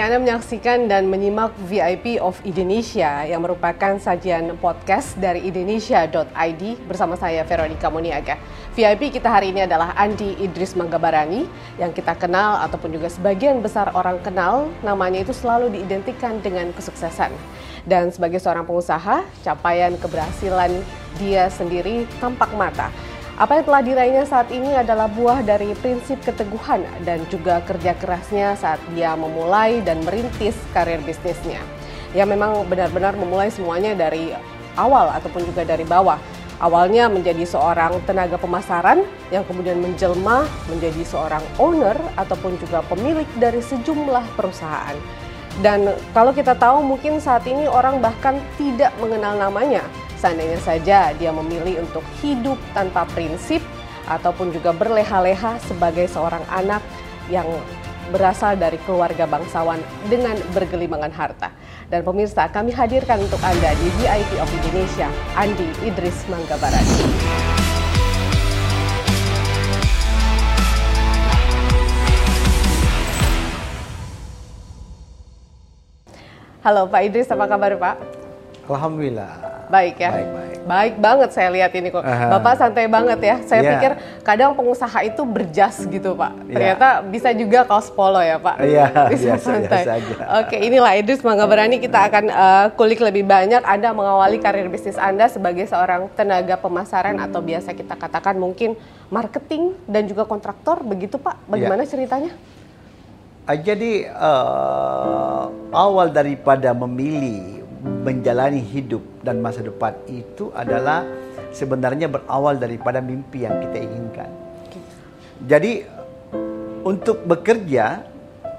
Ya, Anda menyaksikan dan menyimak VIP of Indonesia yang merupakan sajian podcast dari indonesia.id bersama saya Veronica Muniaga. VIP kita hari ini adalah Andi Idris Manggabarani yang kita kenal ataupun juga sebagian besar orang kenal namanya itu selalu diidentikan dengan kesuksesan. Dan sebagai seorang pengusaha, capaian keberhasilan dia sendiri tampak mata. Apa yang telah diraihnya saat ini adalah buah dari prinsip keteguhan dan juga kerja kerasnya saat dia memulai dan merintis karir bisnisnya. Ya memang benar-benar memulai semuanya dari awal ataupun juga dari bawah. Awalnya menjadi seorang tenaga pemasaran yang kemudian menjelma menjadi seorang owner ataupun juga pemilik dari sejumlah perusahaan. Dan kalau kita tahu mungkin saat ini orang bahkan tidak mengenal namanya, Seandainya saja dia memilih untuk hidup tanpa prinsip ataupun juga berleha-leha sebagai seorang anak yang berasal dari keluarga bangsawan dengan bergelimangan harta. Dan pemirsa, kami hadirkan untuk Anda di VIP of Indonesia, Andi Idris Manggabarani. Halo Pak Idris, apa kabar Pak? Alhamdulillah. Baik ya. Baik, baik. Baik banget saya lihat ini kok. Bapak santai banget ya. Saya Iya. pikir kadang pengusaha itu berjas gitu, Pak. Iya. Ternyata bisa juga kaos polo ya, Pak. Iya, bisa biasa- santai. biasa aja. Oke, inilah Idris Mangga Berani kita akan eh, kulik lebih banyak Anda mengawali karir bisnis Anda sebagai seorang tenaga pemasaran atau biasa kita katakan mungkin marketing dan juga kontraktor begitu, Pak. Bagaimana Iya. ceritanya? Ah, Jadi eh, awal daripada memilih menjalani hidup dan masa depan itu adalah sebenarnya berawal daripada mimpi yang kita inginkan. Jadi untuk bekerja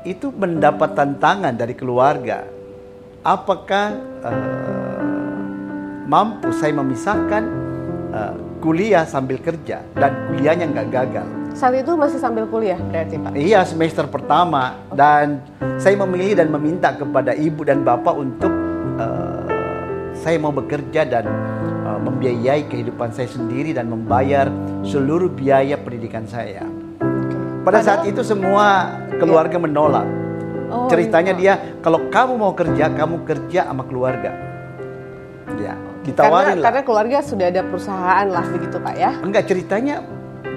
itu mendapat tantangan dari keluarga. Apakah eh, mampu saya memisahkan eh, kuliah sambil kerja dan kuliahnya nggak gagal? Saat itu masih sambil kuliah berarti, Pak. Iya semester pertama dan saya memilih dan meminta kepada ibu dan bapak untuk saya mau bekerja dan eh, membiayai kehidupan saya sendiri dan membayar seluruh biaya pendidikan saya. Pada saat itu semua keluarga menolak. Oh, Ceritanya iya. dia kalau kamu mau kerja kamu kerja sama keluarga. Ya ditawarin karena, lah. karena keluarga sudah ada perusahaan lah begitu, Pak ya. Enggak ceritanya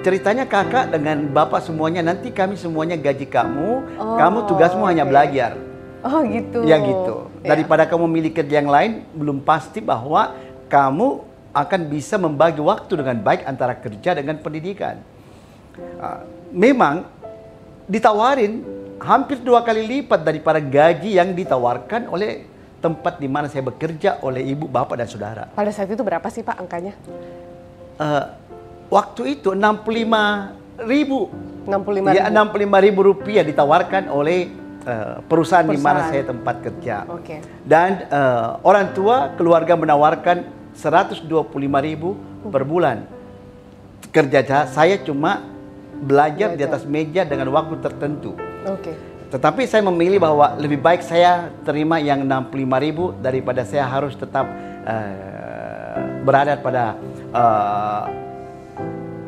ceritanya kakak dengan bapak semuanya nanti kami semuanya gaji kamu, Oh, kamu tugasmu hanya oke. belajar. Oh gitu. Ya gitu. Ya. Daripada kamu milih kerja yang lain belum pasti bahwa kamu akan bisa membagi waktu dengan baik antara kerja dengan pendidikan. Ah, memang ditawarin hampir dua kali lipat daripada gaji yang ditawarkan oleh tempat di mana saya bekerja oleh ibu, bapak dan saudara. Pada saat itu berapa sih Pak angkanya? Eh, waktu itu 65 ribu 65 ya ribu. 65 ribu rupiah ditawarkan oleh eh, perusahaan, di mana saya tempat kerja. Oke. dan eh, orang tua keluarga menawarkan 125 ribu per bulan. Kerja sa- saya cuma belajar, di atas meja dengan waktu tertentu. Oke. tetapi saya memilih bahwa lebih baik saya terima yang 65 ribu daripada saya harus tetap eh, berada pada eh,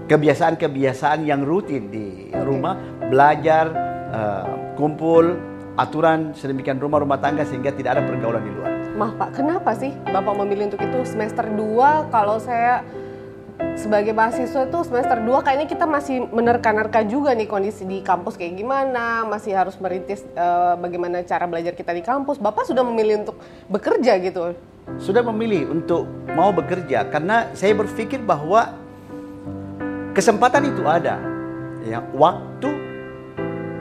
kebiasaan-kebiasaan yang rutin di rumah, belajar, eh, kumpul, aturan sedemikian rumah rumah tangga sehingga tidak ada pergaulan di luar. Maaf Pak, kenapa sih Bapak memilih untuk itu semester 2 kalau saya sebagai mahasiswa itu semester 2 kayaknya kita masih menerka-nerka juga nih kondisi di kampus kayak gimana, masih harus merintis eh, bagaimana cara belajar kita di kampus. Bapak sudah memilih untuk bekerja gitu. Sudah memilih untuk mau bekerja karena saya berpikir bahwa kesempatan itu ada. Ya, waktu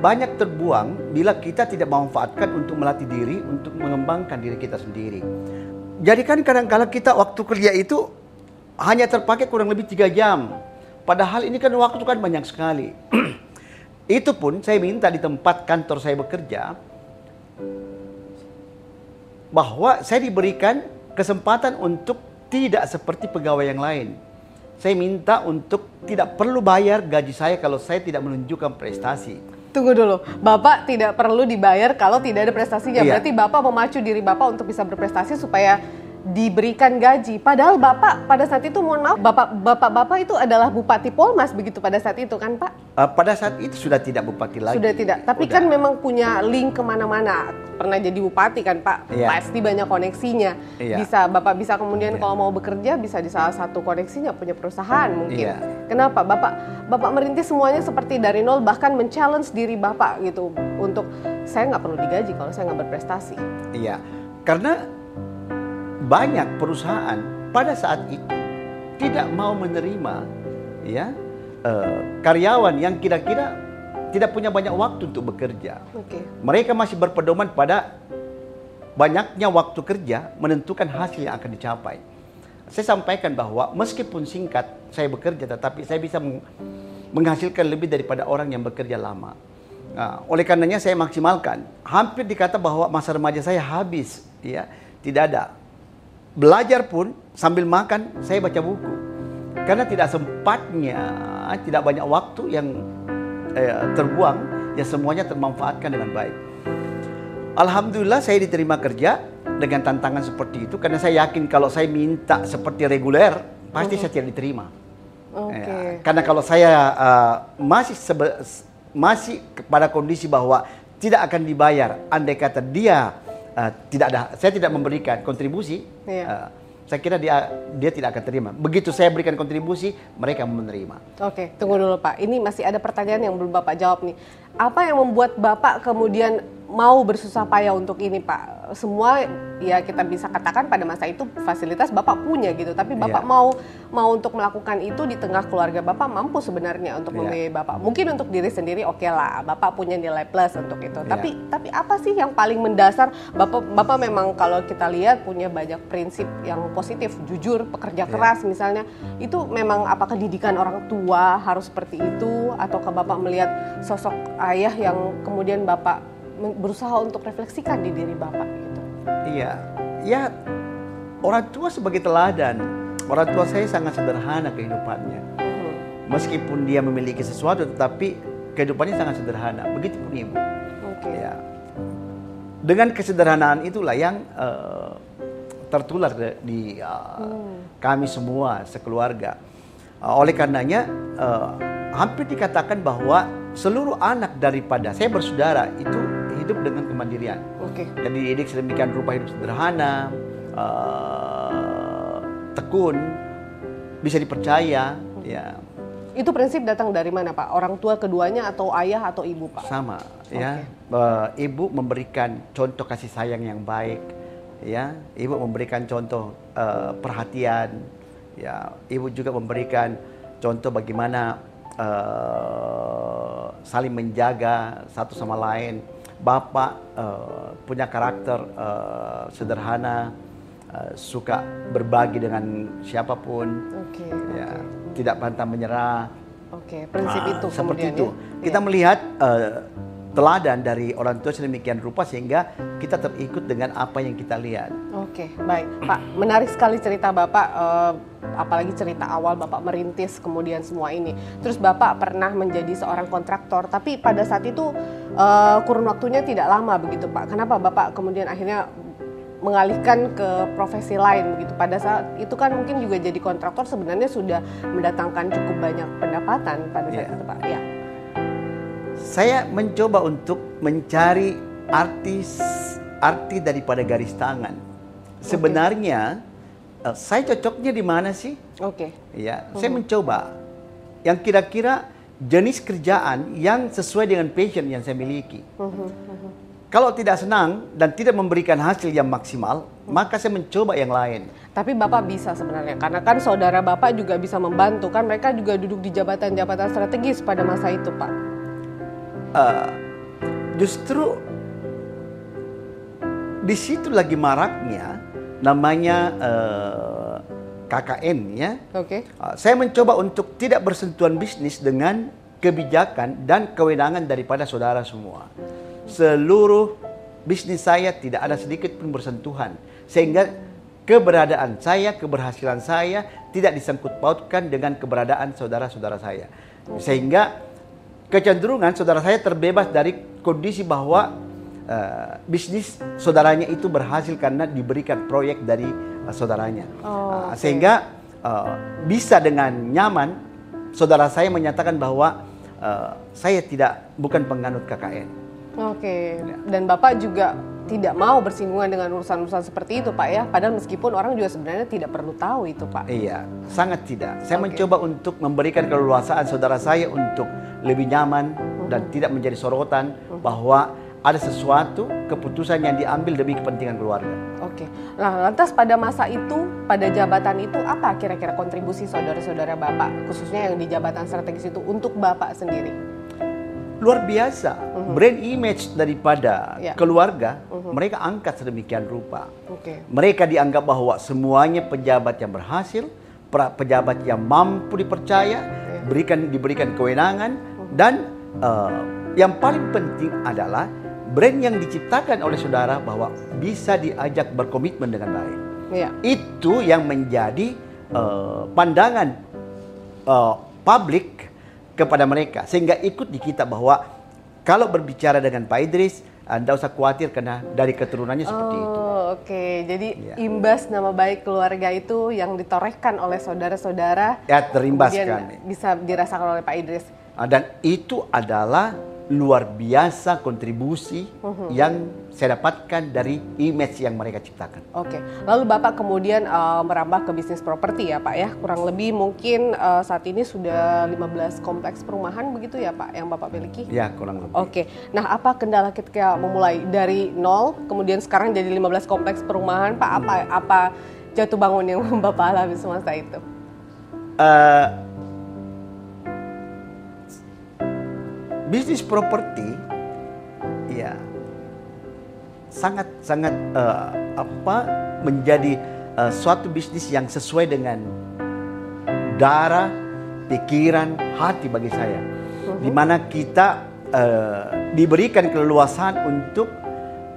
banyak terbuang bila kita tidak memanfaatkan untuk melatih diri, untuk mengembangkan diri kita sendiri. Jadi kan kadang-kala kita waktu kerja itu hanya terpakai kurang lebih tiga jam. Padahal ini kan waktu kan banyak sekali. itu pun saya minta di tempat kantor saya bekerja bahwa saya diberikan kesempatan untuk tidak seperti pegawai yang lain. Saya minta untuk tidak perlu bayar gaji saya kalau saya tidak menunjukkan prestasi. Tunggu dulu, Bapak tidak perlu dibayar kalau tidak ada prestasinya. Iya. Berarti Bapak memacu diri Bapak untuk bisa berprestasi supaya diberikan gaji. Padahal Bapak pada saat itu mohon maaf, Bapak Bapak Bapak itu adalah Bupati Polmas begitu pada saat itu kan Pak? Uh, pada saat itu sudah tidak bupati lagi. Sudah tidak. Tapi Udah. kan memang punya link ke mana-mana. Pernah jadi bupati kan Pak? Iya. Pasti banyak koneksinya. Iya. Bisa Bapak bisa kemudian Iya. kalau mau bekerja bisa di salah satu koneksinya punya perusahaan mungkin. Iya. Kenapa Bapak Bapak merintis semuanya seperti dari nol bahkan men-challenge diri Bapak gitu untuk saya nggak perlu digaji kalau saya nggak berprestasi. Iya, karena banyak perusahaan pada saat itu tidak mau menerima ya eh, karyawan yang kira-kira tidak punya banyak waktu untuk bekerja. Oke. Mereka masih berpedoman pada banyaknya waktu kerja menentukan hasil yang akan dicapai. Saya sampaikan bahwa meskipun singkat saya bekerja, tetapi saya bisa meng- menghasilkan lebih daripada orang yang bekerja lama. Nah, oleh karenanya saya maksimalkan. Hampir dikata bahwa masa remaja saya habis, ya tidak ada. Belajar pun sambil makan saya baca buku, karena tidak sempatnya, tidak banyak waktu yang eh, terbuang, ya semuanya termanfaatkan dengan baik. Alhamdulillah saya diterima kerja dengan tantangan seperti itu karena saya yakin kalau saya minta seperti reguler pasti saya tidak diterima. Oke. Ya, karena kalau saya uh, masih sebe- masih pada kondisi bahwa tidak akan dibayar andai kata dia uh, tidak ada saya tidak memberikan kontribusi Iya. uh, saya kira dia dia tidak akan terima. Begitu saya berikan kontribusi, mereka menerima. Oke, tunggu dulu Pak. Ini masih ada pertanyaan yang belum Bapak jawab nih. Apa yang membuat Bapak kemudian mau bersusah payah untuk ini Pak? Semua ya kita bisa katakan pada masa itu fasilitas Bapak punya gitu, tapi Bapak Iya. mau mau untuk melakukan itu di tengah keluarga Bapak mampu sebenarnya untuk Iya. membiayai Bapak. Mungkin untuk diri sendiri oke lah, Bapak punya nilai plus untuk itu. Iya. Tapi tapi apa sih yang paling mendasar? Bapak Bapak memang kalau kita lihat punya banyak prinsip yang positif, jujur, pekerja Iya. keras misalnya. Itu memang apakah didikan orang tua harus seperti itu ataukah Bapak melihat sosok ayah yang kemudian Bapak berusaha untuk refleksikan di diri Bapak gitu. Iya, ya orang tua sebagai teladan. Orang tua saya sangat sederhana kehidupannya. Mhm. Meskipun dia memiliki sesuatu, tetapi kehidupannya sangat sederhana. Begitupun ibu. Oke. Ya. Dengan kesederhanaan itulah yang eh, tertular di eh, kami semua sekeluarga. Eh, oleh karenanya eh, hampir dikatakan bahwa seluruh anak daripada saya bersaudara itu hidup dengan kemandirian. Oke. Dan dididik sedemikian rupa hidup sederhana, eh, tekun, bisa dipercaya, ya Itu prinsip datang dari mana Pak? Orang tua keduanya atau ayah atau ibu Pak? sama, ya. Eh, ibu memberikan contoh kasih sayang yang baik, ya. Ibu memberikan contoh eh, perhatian, ya. Ibu juga memberikan contoh bagaimana eh, saling menjaga satu sama lain. Bapak eh, punya karakter eh, sederhana, eh, suka berbagi dengan siapa pun, Oke. ya. Tidak pantang menyerah. Oke, prinsip Ah, itu seperti itu. ya. Kita Iya. melihat eh, teladan dari orang tua sedemikian rupa sehingga kita terikut dengan apa yang kita lihat. Oke, baik, Pak. Menarik sekali cerita Bapak, eh, apalagi cerita awal Bapak merintis kemudian semua ini. Terus Bapak pernah menjadi seorang kontraktor, tapi pada saat itu eh, kurun waktunya tidak lama begitu, Pak. Kenapa Bapak kemudian akhirnya mengalihkan ke profesi lain begitu? Pada saat itu kan mungkin juga jadi kontraktor sebenarnya sudah mendatangkan cukup banyak pendapatan pada saat Iya. itu, Pak. Ya. Saya mencoba untuk mencari artis arti daripada garis tangan. Sebenarnya eh, saya cocoknya di mana sih? Oke. Ya, saya mencoba yang kira-kira jenis kerjaan yang sesuai dengan passion yang saya miliki. Kalau tidak senang dan tidak memberikan hasil yang maksimal, maka saya mencoba yang lain. Tapi Bapak bisa sebenarnya, karena kan saudara Bapak juga bisa membantu, kan mereka juga duduk di jabatan-jabatan strategis pada masa itu, Pak. Eh, justru di situ lagi maraknya namanya eh, KKN ya. Oke. Uh, saya mencoba untuk tidak bersentuhan bisnis dengan kebijakan dan kewenangan daripada saudara semua. Seluruh bisnis saya tidak ada sedikit pun bersentuhan. Sehingga keberadaan saya, keberhasilan saya tidak disangkut pautkan dengan keberadaan saudara-saudara saya. Sehingga kecenderungan saudara saya terbebas dari kondisi bahwa uh, bisnis saudaranya itu berhasil karena diberikan proyek dari uh, saudaranya. Oh, Uh. Sehingga uh, bisa dengan nyaman saudara saya menyatakan bahwa uh, saya tidak bukan penganut KKN. Oke. Ya. Dan Bapak juga tidak mau bersinggungan dengan urusan-urusan seperti itu, Pak ya. Padahal meskipun orang juga sebenarnya tidak perlu tahu itu, Pak. Iya, sangat tidak. Saya Oke. mencoba untuk memberikan keleluasaan saudara saya untuk lebih nyaman dan tidak menjadi sorotan bahwa ada sesuatu keputusan yang diambil demi kepentingan keluarga. Oke. Nah, lantas pada masa itu, pada jabatan itu apa kira-kira kontribusi saudara-saudara Bapak, khususnya yang di jabatan strategis itu untuk Bapak sendiri? Luar biasa, brand image daripada Ya. keluarga mereka angkat sedemikian rupa. Oke. Mereka dianggap bahwa semuanya pejabat yang berhasil, pra- pejabat yang mampu dipercaya, berikan diberikan kewenangan dan eh, yang paling penting adalah brand yang diciptakan oleh saudara bahwa bisa diajak berkomitmen dengan baik. Iya. Itu yang menjadi eh, pandangan eh, publik kepada mereka sehingga ikut di kita bahwa kalau berbicara dengan Pak Idris anda usah khawatir karena dari keturunannya seperti itu. Oh, oke. Jadi Ya. imbas nama baik keluarga itu yang ditorehkan oleh saudara-saudara Ya terimbas kemudian sekali. bisa dirasakan oleh Pak Idris. Ah, Dan itu adalah luar biasa kontribusi Mhm. yang saya dapatkan dari image yang mereka ciptakan. Oke, lalu Bapak kemudian eh, merambah ke bisnis properti ya Pak ya, kurang lebih mungkin eh, saat ini sudah 15 kompleks perumahan begitu ya Pak yang Bapak miliki? Ya kurang lebih. Oke, nah apa kendala ketika memulai dari nol, kemudian sekarang jadi 15 kompleks perumahan Pak, apa apa jatuh bangun yang Bapak alami semasa itu? Eh, bisnis properti ya sangat sangat eh, apa menjadi eh, suatu bisnis yang sesuai dengan darah, pikiran, hati bagi saya. Di mana kita eh, diberikan keleluasaan untuk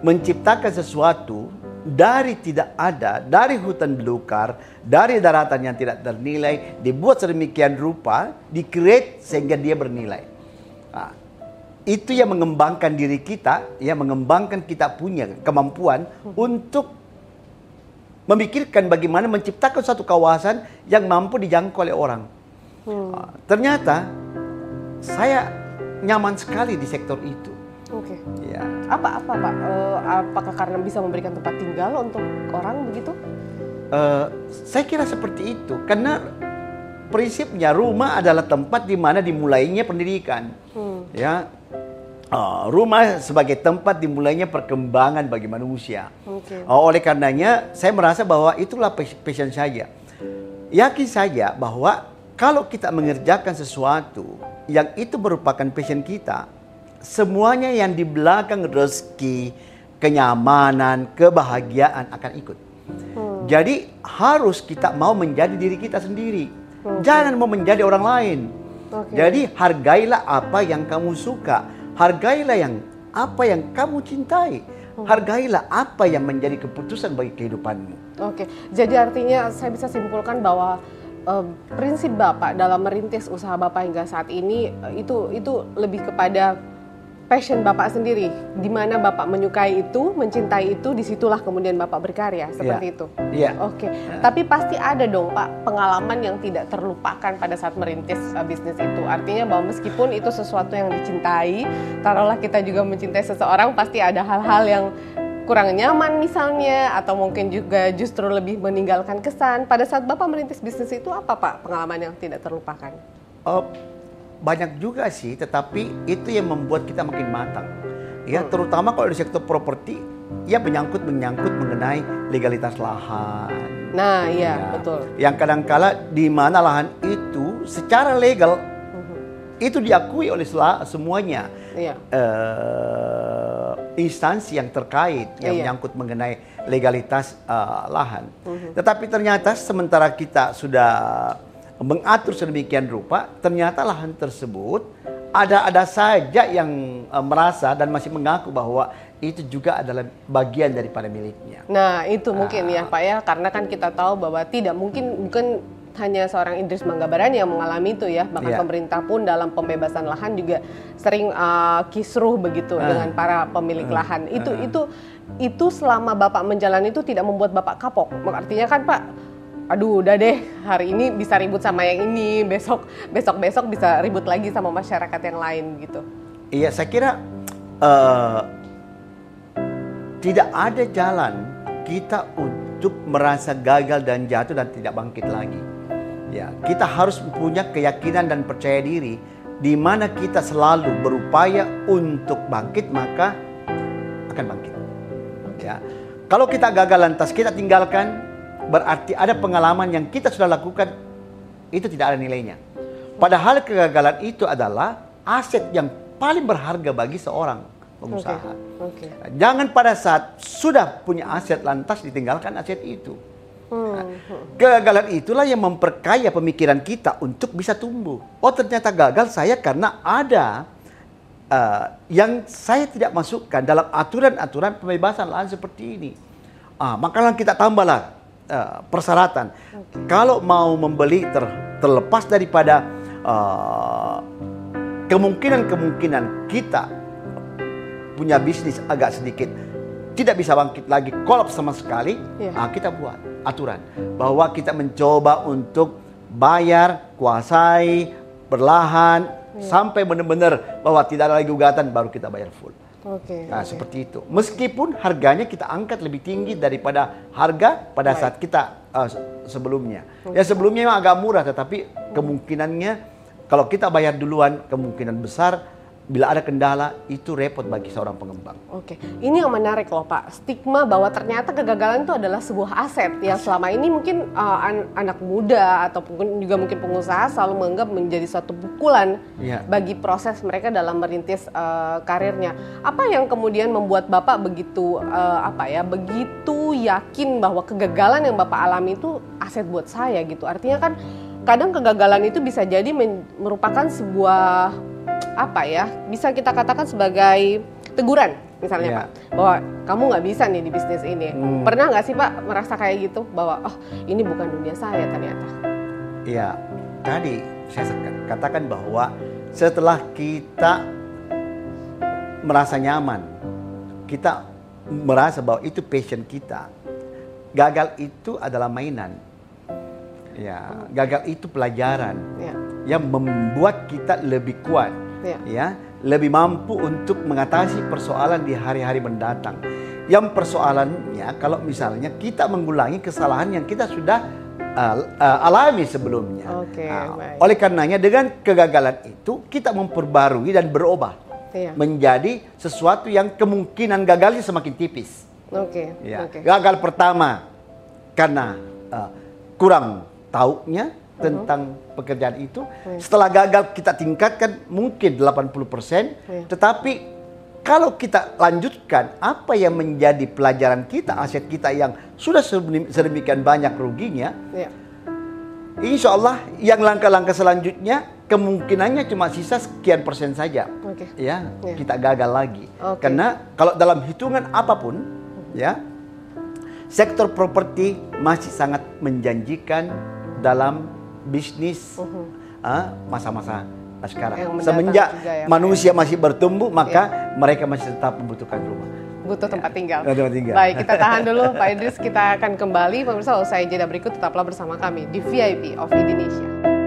menciptakan sesuatu dari tidak ada, dari hutan belukar, dari daratan yang tidak ternilai, dibuat sedemikian rupa, di-create sehingga dia bernilai. Nah, itu yang mengembangkan diri kita, ya mengembangkan kita punya kemampuan untuk memikirkan bagaimana menciptakan satu kawasan yang mampu dijangkau oleh orang. Ah, ternyata saya nyaman sekali di sektor itu. Oke, Ya, apa apa Pak? Eh, apakah karena bisa memberikan tempat tinggal untuk orang begitu? Eh, saya kira seperti itu karena prinsipnya rumah adalah tempat di mana dimulainya pendidikan. Hmm. Ya, Ah, rumah sebagai tempat dimulainya perkembangan bagi manusia. Oke. Oh, oleh karenanya saya merasa bahwa itulah pas- passion saya. Yakin saja bahwa kalau kita mengerjakan sesuatu yang itu merupakan passion kita, semuanya yang di belakang rezeki, kenyamanan, kebahagiaan akan ikut. Jadi harus kita mau menjadi diri kita sendiri. Jangan mau menjadi orang lain. Oke. Jadi hargailah apa yang kamu suka. Hargailah yang apa yang kamu cintai. Hargailah apa yang menjadi keputusan bagi kehidupanmu. Oke, jadi artinya saya bisa simpulkan bahwa eh, prinsip Bapak dalam merintis usaha Bapak hingga saat ini eh, itu itu lebih kepada passion Bapak sendiri, di mana Bapak menyukai itu, mencintai itu, di situlah kemudian Bapak berkarya seperti Iya. itu. Iya. Oke, tapi pasti ada dong Pak pengalaman yang tidak terlupakan pada saat merintis uh, bisnis itu. Artinya bahwa meskipun itu sesuatu yang dicintai, taruhlah kita juga mencintai seseorang, pasti ada hal-hal yang kurang nyaman misalnya, atau mungkin juga justru lebih meninggalkan kesan. Pada saat Bapak merintis bisnis itu apa Pak pengalaman yang tidak terlupakan? Oh, banyak juga sih, tetapi itu yang membuat kita makin matang. Ya, terutama kalau di sektor properti, ya menyangkut menyangkut mengenai legalitas lahan. Nah, iya, Ya, betul. Yang kadangkala di mana lahan itu secara legal itu diakui oleh semuanya Iya. eh, instansi yang terkait yang Iya. menyangkut mengenai legalitas eh, lahan. Tetapi ternyata sementara kita sudah mengatur sedemikian rupa, ternyata lahan tersebut ada-ada saja yang eh, merasa dan masih mengaku bahwa itu juga adalah bagian daripada miliknya. Nah, itu mungkin Ah. ya Pak ya, karena kan kita tahu bahwa tidak mungkin bukan hanya seorang Idris Manggabaran yang mengalami itu ya, bahkan Iya. pemerintah pun dalam pembebasan lahan juga sering uh, kisruh begitu Ah. dengan para pemilik lahan. Itu itu itu selama Bapak menjalani itu tidak membuat Bapak kapok. Artinya kan Pak Aduh, udah deh. Hari ini bisa ribut sama yang ini, besok besok besok bisa ribut lagi sama masyarakat yang lain gitu. Iya, saya kira eh, tidak ada jalan kita untuk merasa gagal dan jatuh dan tidak bangkit lagi. Ya, kita harus punya keyakinan dan percaya diri di mana kita selalu berupaya untuk bangkit maka akan bangkit. Ya. Kalau kita gagal lantas kita tinggalkan berarti ada pengalaman yang kita sudah lakukan itu tidak ada nilainya. Padahal kegagalan itu adalah aset yang paling berharga bagi seorang pengusaha. Oke. Jangan pada saat sudah punya aset lantas ditinggalkan aset itu. Hmm. Kegagalan itulah yang memperkaya pemikiran kita untuk bisa tumbuh. Oh ternyata gagal saya karena ada eh, yang saya tidak masukkan dalam aturan-aturan pembebasan lahan seperti ini. Ah, maka kita tambahlah eh, persyaratan. Kalau mau membeli ter- terlepas daripada eh, kemungkinan-kemungkinan kita punya bisnis agak sedikit tidak bisa bangkit lagi, kolaps sama sekali, Iya. ah, kita buat aturan bahwa kita mencoba untuk bayar, kuasai, berlahan sampai benar-benar bahwa tidak ada lagi gugatan baru kita bayar full. Oke. Nah, oke. seperti itu. Meskipun harganya kita angkat lebih tinggi daripada harga pada Baik. saat kita uh, se- sebelumnya. Ya sebelumnya memang agak murah tetapi kemungkinannya kalau kita bayar duluan kemungkinan besar bila ada kendala itu repot bagi seorang pengembang. Oke, ini yang menarik loh Pak. Stigma bahwa ternyata kegagalan itu adalah sebuah aset yang selama ini mungkin uh, an- anak muda ataupun juga mungkin pengusaha selalu menganggap menjadi suatu pukulan Iya. bagi proses mereka dalam merintis uh, karirnya. Apa yang kemudian membuat Bapak begitu uh, apa ya, begitu yakin bahwa kegagalan yang Bapak alami itu aset buat saya gitu. Artinya kan kadang kegagalan itu bisa jadi merupakan sebuah apa ya bisa kita katakan sebagai teguran misalnya Iya. pak bahwa kamu nggak bisa nih di bisnis ini Hmm. pernah nggak sih pak merasa kayak gitu bahwa oh ini bukan dunia saya ternyata Ya, tadi saya katakan bahwa setelah kita merasa nyaman, kita merasa bahwa itu passion kita. Gagal itu adalah mainan. Ya, gagal itu pelajaran ya yang membuat kita lebih kuat, ya ya, lebih mampu untuk mengatasi persoalan di hari-hari mendatang. Yang persoalannya kalau misalnya kita mengulangi kesalahan yang kita sudah uh, uh, alami sebelumnya. Oke, Nah, baik. oleh karenanya dengan kegagalan itu kita memperbarui dan berubah Iya. menjadi sesuatu yang kemungkinan gagalnya semakin tipis. oke Ya. oke Gagal pertama karena uh, kurang taunya tentang pekerjaan itu. Setelah gagal kita tingkatkan mungkin 80%, Iya. tetapi kalau kita lanjutkan apa yang menjadi pelajaran kita, aset kita yang sudah sedemi- sedemikian banyak ruginya, ya insya Allah yang langkah-langkah selanjutnya kemungkinannya cuma sisa sekian persen saja oke ya Ya. kita gagal lagi Oke. karena kalau dalam hitungan apa pun ya sektor properti masih sangat menjanjikan dalam bisnis ah, masa-masa sekarang. Yang mendatang semenjak ya, manusia masih bertumbuh maka mereka masih tetap membutuhkan rumah. Butuh tempat tinggal. Butuh tempat tinggal. Baik, kita tahan dulu. Pak Idris, kita akan kembali. Pemirsa usai jeda berikut tetaplah bersama kami di VIP of Indonesia.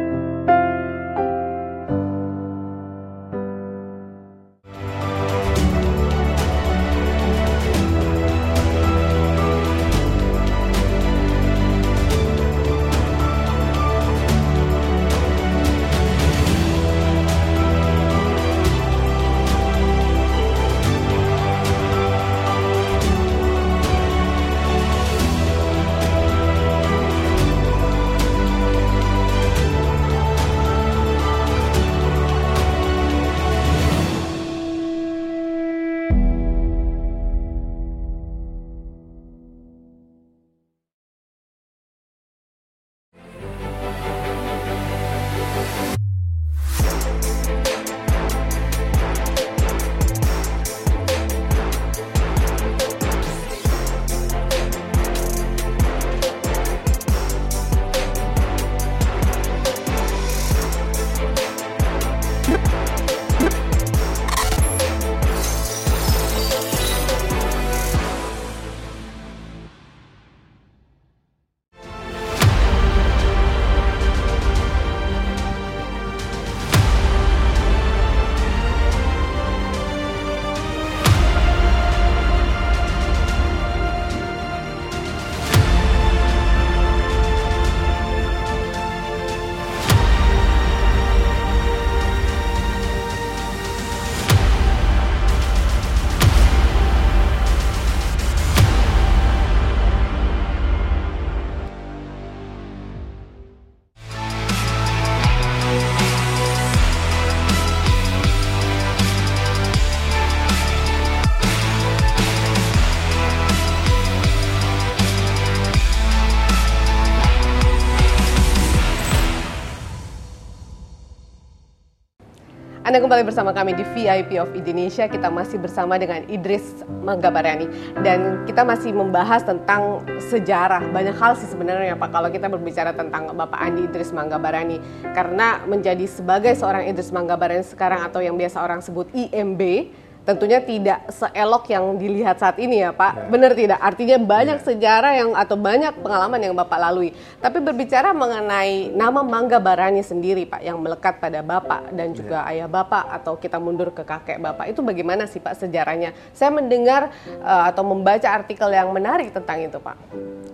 Anda kembali bersama kami di VIP of Indonesia. Kita masih bersama dengan Idris Manggabarani dan kita masih membahas tentang sejarah. Banyak hal sih sebenarnya Pak kalau kita berbicara tentang Bapak Andi Idris Manggabarani karena menjadi sebagai seorang Idris Manggabarani sekarang atau yang biasa orang sebut IMB tentunya tidak seelok yang dilihat saat ini ya Pak. Ya. Benar tidak? Artinya banyak ya. sejarah yang atau banyak pengalaman yang Bapak lalui. Tapi berbicara mengenai nama Mangga Barani sendiri Pak yang melekat pada Bapak dan juga ya. ayah Bapak atau kita mundur ke kakek Bapak itu bagaimana sih Pak sejarahnya? Saya mendengar uh, atau membaca artikel yang menarik tentang itu Pak.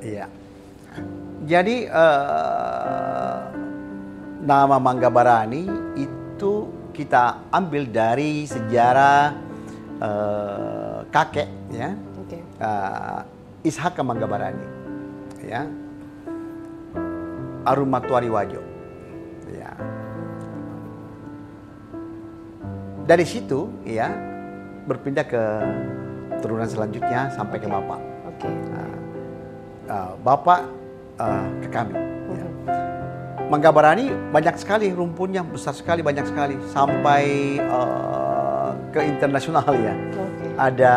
Iya. Jadi uh, nama Mangga Barani itu kita ambil dari sejarah uh, kakek ya okay. uh, eh, Ishak Manggabarani ya Arumatuari Wajo ya dari situ ya berpindah ke turunan selanjutnya sampai okay. ke bapak okay. uh, uh, bapak uh, ke kami ya. Manggabarani banyak sekali rumputnya besar sekali banyak sekali sampai uh, ke internasional ya. Okay. Ada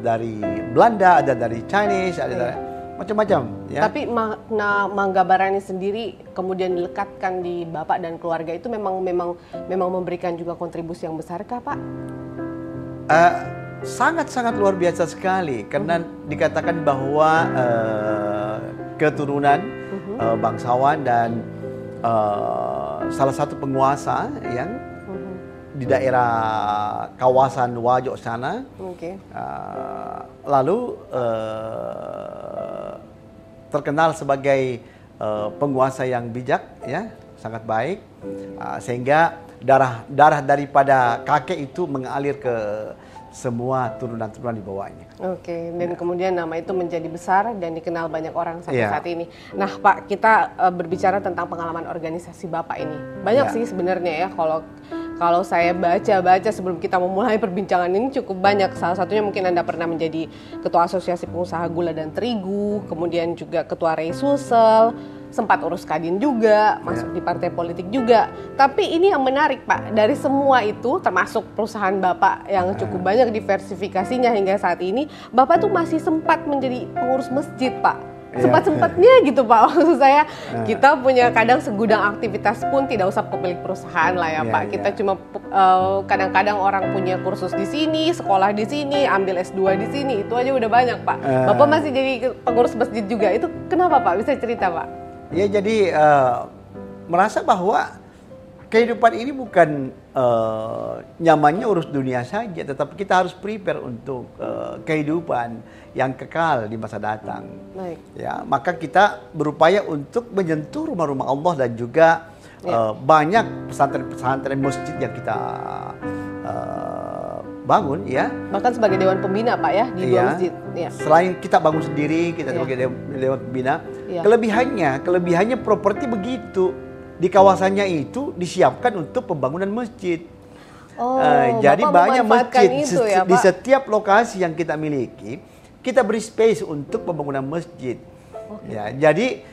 dari Belanda, ada dari Chinese, ada okay. dari macam-macam ya. Tapi makna Mangga Barani sendiri kemudian dilekatkan di Bapak dan keluarga itu memang memang memang memberikan juga kontribusi yang besar kah, Pak? Uh, sangat-sangat luar biasa sekali karena uh-huh. dikatakan bahwa uh, keturunan uh-huh. uh, bangsawan dan uh, salah satu penguasa yang di daerah kawasan Wajok sana. Okay. Uh, lalu uh, terkenal sebagai uh, penguasa yang bijak, ya, sangat baik, uh, sehingga darah darah daripada kakek itu mengalir ke semua turunan-turunan di bawahnya. Oke, dan ya. kemudian nama itu menjadi besar dan dikenal banyak orang sampai ya. saat ini. Nah, Pak, kita uh, berbicara tentang pengalaman organisasi Bapak ini. Banyak ya. sih sebenarnya ya kalau kalau saya baca-baca sebelum kita memulai perbincangan ini cukup banyak. Salah satunya mungkin Anda pernah menjadi Ketua Asosiasi Pengusaha Gula dan Terigu, kemudian juga Ketua Sulsel, sempat urus Kadin juga, masuk di partai politik juga. Tapi ini yang menarik Pak, dari semua itu termasuk perusahaan Bapak yang cukup banyak diversifikasinya hingga saat ini, Bapak tuh masih sempat menjadi pengurus masjid Pak Iya. sempat-sempatnya gitu Pak maksud saya nah. kita punya kadang segudang aktivitas pun tidak usah pemilik perusahaan lah ya, ya Pak kita ya. cuma eh, kadang-kadang orang punya kursus di sini sekolah di sini ambil S2 di sini itu aja udah banyak Pak uh. Bapak masih jadi pengurus masjid juga itu kenapa Pak bisa cerita Pak ya jadi uh, merasa bahwa kehidupan ini bukan uh, nyamannya urus dunia saja, tetapi kita harus prepare untuk uh, kehidupan yang kekal di masa datang. Baik. Ya, maka kita berupaya untuk menyentuh rumah-rumah Allah dan juga ya. uh, banyak pesantren-pesantren masjid yang kita uh, bangun ya. Bahkan sebagai dewan pembina Pak ya di ya. masjid. Ya. Selain kita bangun sendiri, kita ya. sebagai dewan, dewan pembina, ya. kelebihannya, kelebihannya properti begitu di kawasannya itu disiapkan untuk pembangunan masjid. Oh, uh, jadi banyak masjid itu ya, di setiap lokasi yang kita miliki, kita beri space untuk pembangunan masjid. Okay. Ya, jadi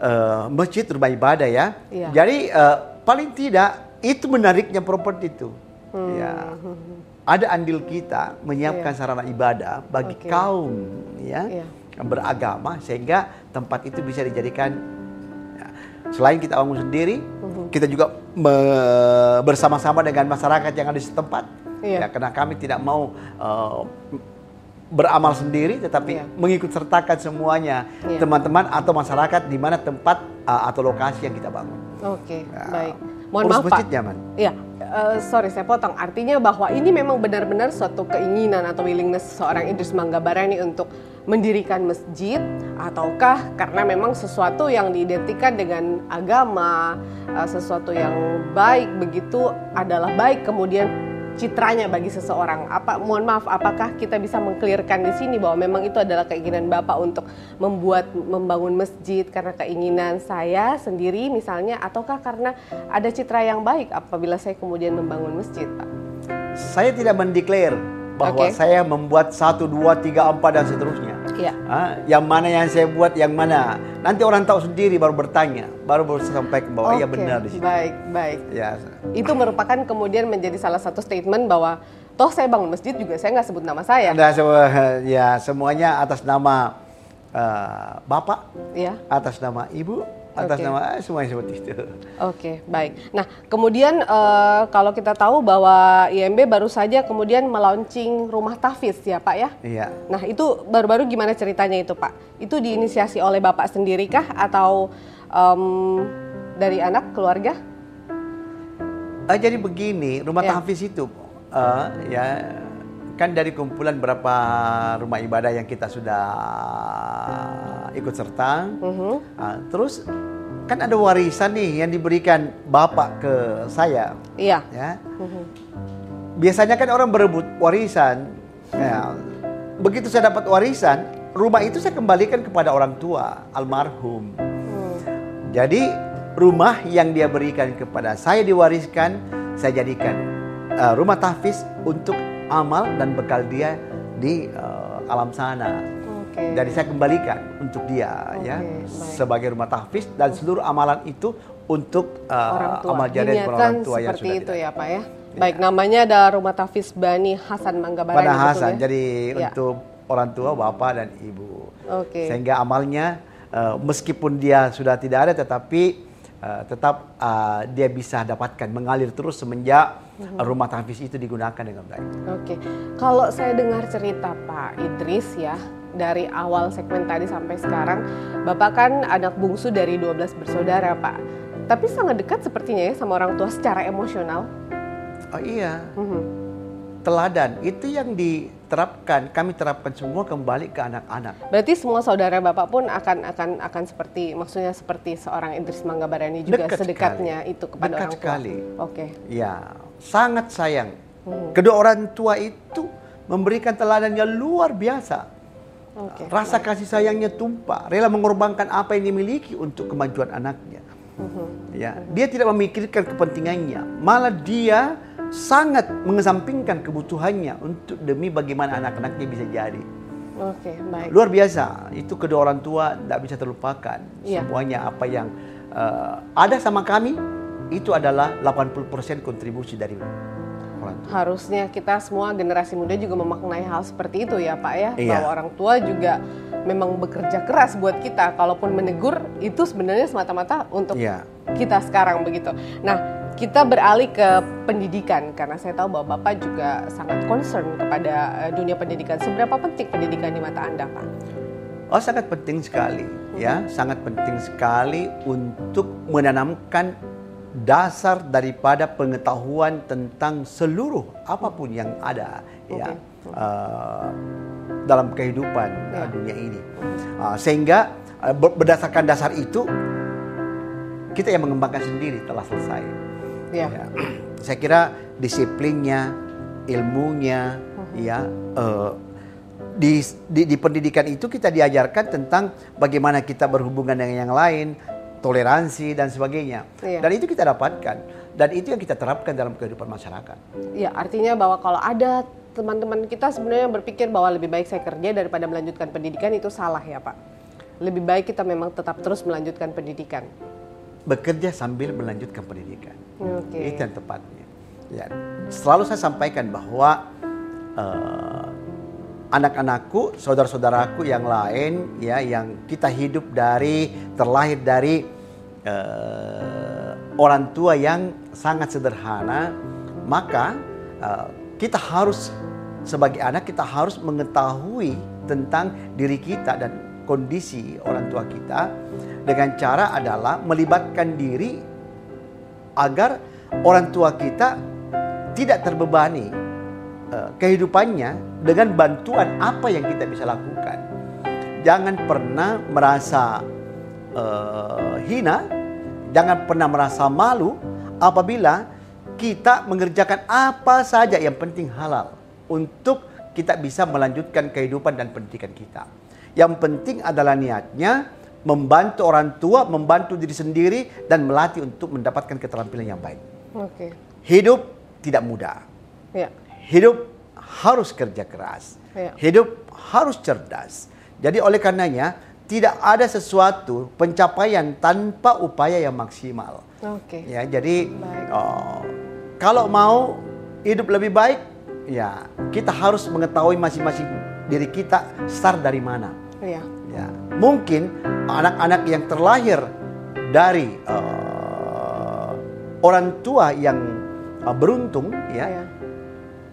uh, masjid rumah ibadah ya. Iya. Jadi uh, paling tidak itu menariknya properti itu. Hmm. Ya. Ada andil kita menyiapkan yeah. sarana ibadah bagi okay. kaum ya yeah. beragama sehingga tempat itu bisa dijadikan Selain kita bangun sendiri, uh-huh. kita juga bersama-sama dengan masyarakat yang ada di setempat. Iya. Ya, karena kami tidak mau uh, beramal sendiri, tetapi iya. mengikut sertakan semuanya iya. teman-teman atau masyarakat di mana tempat uh, atau lokasi yang kita bangun. Oke, okay, ya. baik. Mohon maaf Pak. Nyaman. Iya, uh, sorry saya potong. Artinya bahwa ini memang benar-benar suatu keinginan atau willingness seorang Idris Manggabarani untuk mendirikan masjid ataukah karena memang sesuatu yang diidentikan dengan agama, uh, sesuatu yang baik begitu adalah baik kemudian citranya bagi seseorang. Apa mohon maaf apakah kita bisa mengklirkan di sini bahwa memang itu adalah keinginan Bapak untuk membuat membangun masjid karena keinginan saya sendiri misalnya ataukah karena ada citra yang baik apabila saya kemudian membangun masjid, Pak? Saya tidak mendeklar bahwa okay. saya membuat satu, dua, tiga, empat dan seterusnya. Iya. Ah, yang mana yang saya buat, yang mana. Nanti orang tahu sendiri baru bertanya, baru baru sampaikan bahwa iya Oke, benar di situ. Baik, baik. Ya, Itu merupakan kemudian menjadi salah satu statement bahwa toh saya bangun masjid juga saya nggak sebut nama saya. Semua, ya semuanya atas nama eh, bapak, Ya. atas nama ibu, atas Oke. nama eh, semuanya seperti itu. Oke, baik. Nah, kemudian eh, kalau kita tahu bahwa IMB baru saja kemudian melaunching rumah tahfiz ya Pak ya? Iya. Nah, itu baru-baru gimana ceritanya itu Pak? Itu diinisiasi oleh Bapak sendiri kah atau em, dari anak keluarga? Ah, jadi begini, rumah Ya. tahfiz itu eh, ya kan dari kumpulan berapa rumah ibadah yang kita sudah ikut serta. Mhm. Ah, terus kan ada warisan nih yang diberikan bapak ke saya, Iya. ya. Mhm. Biasanya kan orang berebut warisan. Ya, begitu saya dapat warisan, rumah itu saya kembalikan kepada orang tua almarhum. Hmm. Jadi rumah yang dia berikan kepada saya diwariskan, saya jadikan uh, rumah tahfiz untuk amal dan bekal dia di uh, alam sana. Oke. Jadi saya kembalikan untuk dia Oke, ya baik. sebagai rumah tahfiz dan seluruh amalan itu untuk uh, orang tua. amal jariah orang tua yang seperti sudah itu ya Pak ya. Baik, namanya ada Rumah Tahfiz Bani Hasan Manggabaran. Pada betul Hasan. ya? Jadi Ya. untuk orang tua, bapak dan ibu. Oke. Sehingga amalnya uh, meskipun dia sudah tidak ada tetapi uh, tetap uh, dia bisa dapatkan mengalir terus semenjak uh, rumah tahfiz itu digunakan dengan baik. Oke, kalau saya dengar cerita Pak Idris ya, dari awal segmen tadi sampai sekarang, Bapak kan anak bungsu dari 12 bersaudara Pak. Tapi sangat dekat sepertinya ya sama orang tua secara emosional. Oh iya, Mhm. teladan itu yang diterapkan, kami terapkan semua kembali ke anak-anak. Berarti semua saudara Bapak pun akan akan akan seperti maksudnya seperti seorang Idris Manggabarani juga Dekat sedekatnya sekali. itu kepada Dekat orang tua. sekali. Oke. Ya, sangat sayang. Hmm. Kedua orang tua itu memberikan teladan yang luar biasa. Oke. Rasa kasih sayangnya tumpah, rela mengorbankan apa yang dimiliki untuk kemajuan anaknya. Mhm. Ya, dia tidak memikirkan kepentingannya, malah dia sangat mengesampingkan kebutuhannya untuk demi bagaimana anak-anaknya bisa jadi. Oke, baik. Luar biasa, itu kedua orang tua tidak bisa terlupakan. Iya. Semuanya apa yang eh, ada sama kami itu adalah 80% kontribusi dari orang tua. Harusnya kita semua generasi muda juga memaknai hal seperti itu ya Pak ya. Iya. Bahwa orang tua juga memang bekerja keras buat kita. Kalaupun menegur itu sebenarnya semata-mata untuk Iya. kita sekarang begitu. Nah kita beralih ke pendidikan karena saya tahu bahwa Bapak juga sangat concern kepada eh, dunia pendidikan. Seberapa penting pendidikan di mata Anda Pak? Oh sangat penting sekali ya, sangat penting sekali untuk menanamkan dasar daripada pengetahuan tentang seluruh apa pun yang ada ya eh, dalam kehidupan eh, dunia ini. Ah, sehingga eh, ber- berdasarkan dasar itu kita yang mengembangkan sendiri telah selesai. Ya. Ya. Saya kira disiplinnya, ilmunya, ya eh, di, di di pendidikan itu kita diajarkan tentang bagaimana kita berhubungan dengan yang lain, toleransi dan sebagainya. Iya. Dan itu kita dapatkan dan itu yang kita terapkan dalam kehidupan masyarakat. Ya, artinya bahwa kalau ada teman-teman kita sebenarnya berpikir bahwa lebih baik saya kerja daripada melanjutkan pendidikan itu salah ya Pak. Lebih baik kita memang tetap terus melanjutkan pendidikan. Bekerja sambil melanjutkan pendidikan. Oke. Itu yang tepatnya. Ya, selalu saya sampaikan bahwa eh, anak-anakku, saudara-saudaraku yang lain, ya, yang kita hidup dari terlahir dari eh, orang tua yang sangat sederhana, maka eh, kita harus sebagai anak kita harus mengetahui tentang diri kita dan kondisi orang tua kita dengan cara adalah melibatkan diri agar orang tua kita tidak terbebani eh, kehidupannya dengan bantuan apa yang kita bisa lakukan. Jangan pernah merasa eh, hina, jangan pernah merasa malu apabila kita mengerjakan apa saja yang penting halal untuk kita bisa melanjutkan kehidupan dan pendidikan kita. Yang penting adalah niatnya membantu orang tua, membantu diri sendiri dan melatih untuk mendapatkan keterampilan yang baik. Oke. Hidup tidak mudah. Ya. Hidup harus kerja keras. Iya. Hidup harus cerdas. Jadi oleh karenanya tidak ada sesuatu pencapaian tanpa upaya yang maksimal. Oke. Ya, jadi oh, kalau mau hidup lebih baik, ya kita harus mengetahui masing-masing diri kita start dari mana. Iya. Ya, mungkin anak-anak yang terlahir dari uh, orang tua yang uh, beruntung, ya, Iya.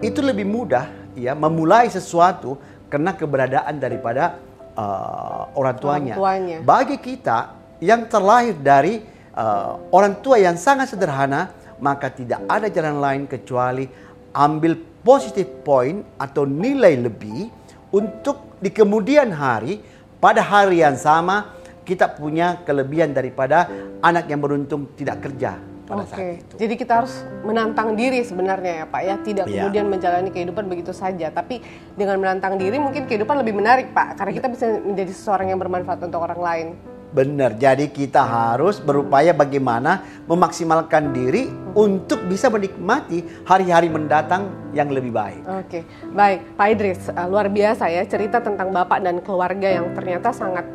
itu lebih mudah, ya, memulai sesuatu karena keberadaan daripada uh, orang tuanya. Orang tuanya. Bagi kita yang terlahir dari uh, orang tua yang sangat sederhana, maka tidak ada jalan lain kecuali ambil positive point atau nilai lebih untuk di kemudian hari pada hari yang sama kita punya kelebihan daripada anak yang beruntung tidak kerja pada Oke, saat itu. jadi kita harus menantang diri sebenarnya ya Pak ya, tidak Iya. kemudian menjalani kehidupan begitu saja, tapi dengan menantang diri mungkin kehidupan lebih menarik Pak, karena kita bisa menjadi seseorang yang bermanfaat untuk orang lain. Benar, jadi kita harus berupaya bagaimana memaksimalkan diri untuk bisa menikmati hari-hari mendatang yang lebih baik. Oke, baik Pak Idris, eh, luar biasa ya cerita tentang Bapak dan keluarga yang ternyata sangat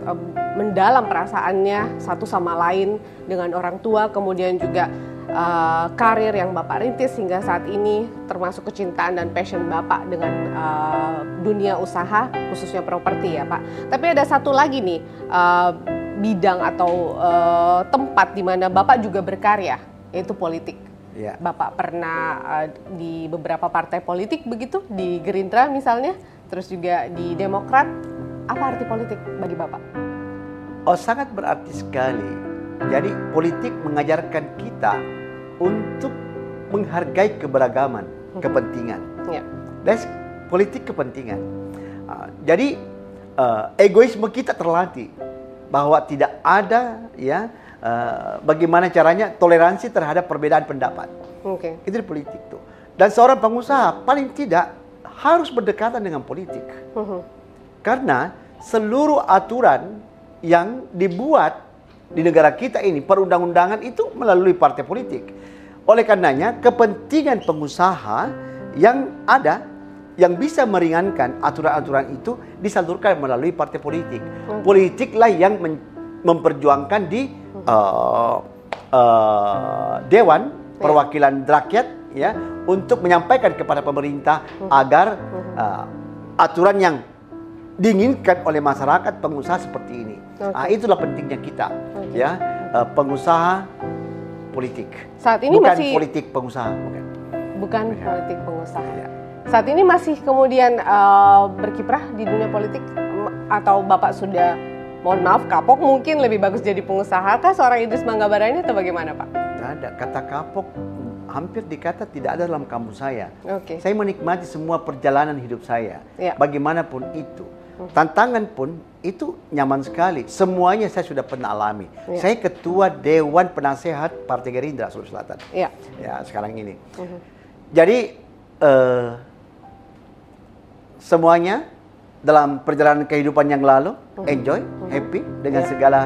mendalam perasaannya satu sama lain dengan orang tua, kemudian juga eh, karir yang Bapak rintis hingga saat ini, termasuk kecintaan dan passion Bapak dengan eh, dunia usaha, khususnya properti ya Pak. Tapi ada satu lagi nih bidang atau eh, tempat di mana Bapak juga berkarya, yaitu politik. Ya. Bapak pernah uh, di beberapa partai politik begitu, di Gerindra misalnya, terus juga di Demokrat. Apa arti politik bagi Bapak? Oh, sangat berarti sekali. Jadi politik mengajarkan kita untuk menghargai keberagaman, kepentingan. Ya, That's politik kepentingan. Ah, jadi uh, egoisme kita terlatih bahwa tidak ada ya uh, bagaimana caranya toleransi terhadap perbedaan pendapat. oke. Itu di politik tuh. Dan seorang pengusaha paling tidak harus berdekatan dengan politik. Mhm. Karena seluruh aturan yang dibuat di negara kita ini perundang-undangan itu melalui partai politik. Oleh karenanya kepentingan pengusaha yang ada yang bisa meringankan aturan-aturan itu disalurkan melalui partai politik. Politiklah yang memperjuangkan di uh, uh, Dewan Perwakilan Rakyat ya untuk menyampaikan kepada pemerintah agar uh, aturan yang diinginkan oleh masyarakat pengusaha seperti ini. Oke. Ah, itulah pentingnya kita ya uh, pengusaha politik. Saat ini bukan masih- politik pengusaha, bukan. Bukan Ya. politik pengusaha. Ya. Saat ini masih kemudian uh, berkiprah di dunia politik atau Bapak sudah mohon maaf kapok mungkin lebih bagus jadi pengusaha kah seorang Idris Manggabar ini atau bagaimana Pak? Tidak ada kata kapok hampir dikata tidak ada dalam kamus saya. Oke. Saya menikmati semua perjalanan hidup saya. Ya. Bagaimanapun itu. Tantangan pun itu nyaman sekali. Semuanya saya sudah pernah alami. Ya. Saya ketua Dewan Penasehat Partai Gerindra Sulawesi Selatan. Iya. Ya, sekarang ini. Mhm. Jadi eh, semuanya dalam perjalanan kehidupan yang lalu enjoy, happy dengan Ya. segala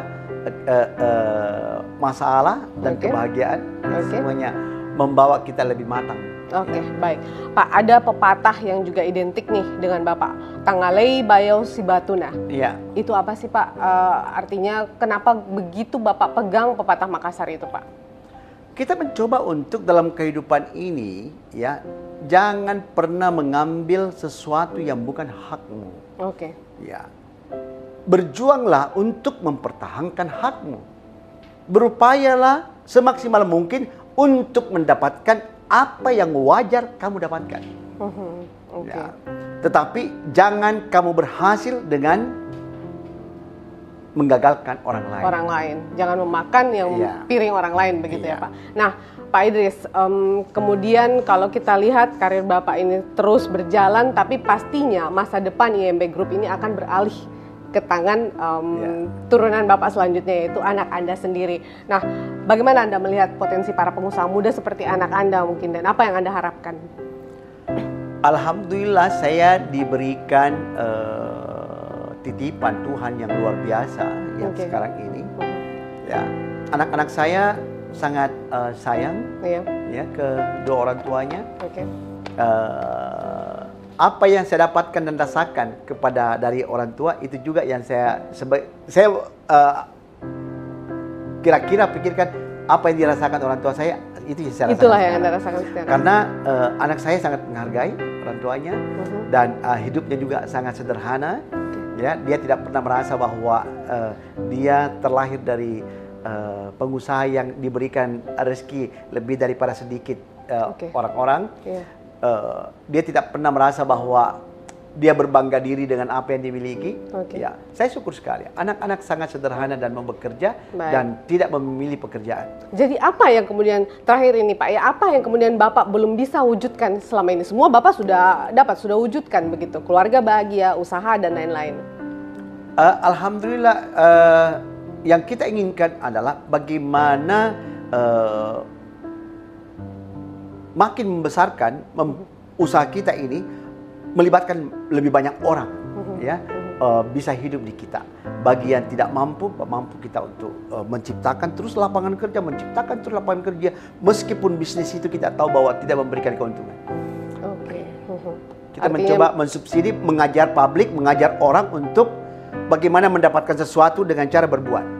eh, eh, masalah dan Oke. kebahagiaan. Oke. Semuanya membawa kita lebih matang. Oke, baik. Pak, ada pepatah yang juga identik nih dengan Bapak. Tangalei bayau sibatuna. Iya. Itu apa sih Pak? Eh, artinya kenapa begitu Bapak pegang pepatah Makassar itu Pak? Kita mencoba untuk dalam kehidupan ini ya jangan pernah mengambil sesuatu yang bukan hakmu. Oke. Ya. Berjuanglah untuk mempertahankan hakmu. Berupayalah semaksimal mungkin untuk mendapatkan apa yang wajar kamu dapatkan. Mhm, Oke. Ya. Tetapi jangan kamu berhasil dengan menggagalkan orang lain. Orang lain, jangan memakan yang Iya. piring orang lain begitu ya Iya. Pak. Nah, Pak Idris, em, kemudian kalau kita lihat karir Bapak ini terus berjalan, tapi pastinya masa depan IMB Group ini akan beralih ke tangan em, Iya. turunan Bapak selanjutnya yaitu anak Anda sendiri. Nah, bagaimana Anda melihat potensi para pengusaha muda seperti anak Anda mungkin dan apa yang Anda harapkan? Alhamdulillah saya diberikan eh, titipan Tuhan yang luar biasa yang sekarang ini. Ya, anak-anak saya sangat eh, sayang Iya, ya ke dua orang tuanya. oke. Eh, apa yang saya dapatkan dan rasakan kepada dari orang tua itu juga yang saya seba- saya uh, kira-kira pikirkan apa yang dirasakan orang tua saya itu yang saya rasakan Itulah yang sekarang. Anda rasakan sekarang. Karena uh, anak saya sangat menghargai orang tuanya Mhm. dan uh, hidupnya juga sangat sederhana. Ya, dia tidak pernah merasa bahwa uh, dia terlahir dari uh, pengusaha yang diberikan rezeki lebih daripada sedikit uh, Oke. orang-orang. Iya. Uh, dia tidak pernah merasa bahwa dia berbangga diri dengan apa yang dimiliki. Oke. Ya, saya syukur sekali. Anak-anak sangat sederhana dan mau bekerja Baik. dan tidak memilih pekerjaan. Jadi apa yang kemudian terakhir ini Pak ya apa yang kemudian Bapak belum bisa wujudkan selama ini? Semua Bapak sudah dapat sudah wujudkan begitu. Keluarga bahagia, usaha dan lain-lain. Uh, Alhamdulillah uh, yang kita inginkan adalah bagaimana uh, makin membesarkan mem- usaha kita ini melibatkan lebih banyak orang ya uh, bisa hidup di kita. Bagi yang tidak mampu, mampu kita untuk uh, menciptakan terus lapangan kerja, menciptakan terus lapangan kerja meskipun bisnis itu kita tahu bahwa tidak memberikan keuntungan. Oke. Mhm. Kita Artinya- mencoba mensubsidi, mengajar publik, mengajar orang untuk bagaimana mendapatkan sesuatu dengan cara berbuat.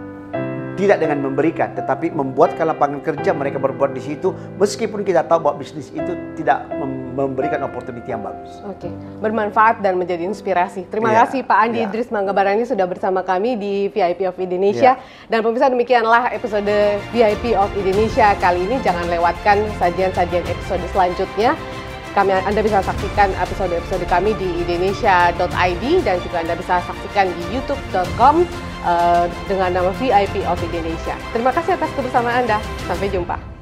Tidak dengan memberikan, tetapi membuatkan lapangan kerja mereka berbuat di situ meskipun kita tahu bahwa bisnis itu tidak mem- memberikan opportunity yang bagus. Oke, bermanfaat dan menjadi inspirasi. Terima Iya, kasih Pak Andi iya. Idris Manggabarani sudah bersama kami di VIP of Indonesia. Dan pemirsa demikianlah episode VIP of Indonesia kali ini. Jangan lewatkan sajian-sajian episode selanjutnya. Kami Anda bisa saksikan episode-episode kami di indonesia.id dan juga Anda bisa saksikan di youtube.com eh, dengan nama VIP of Indonesia. Terima kasih atas kebersamaan Anda. Sampai jumpa.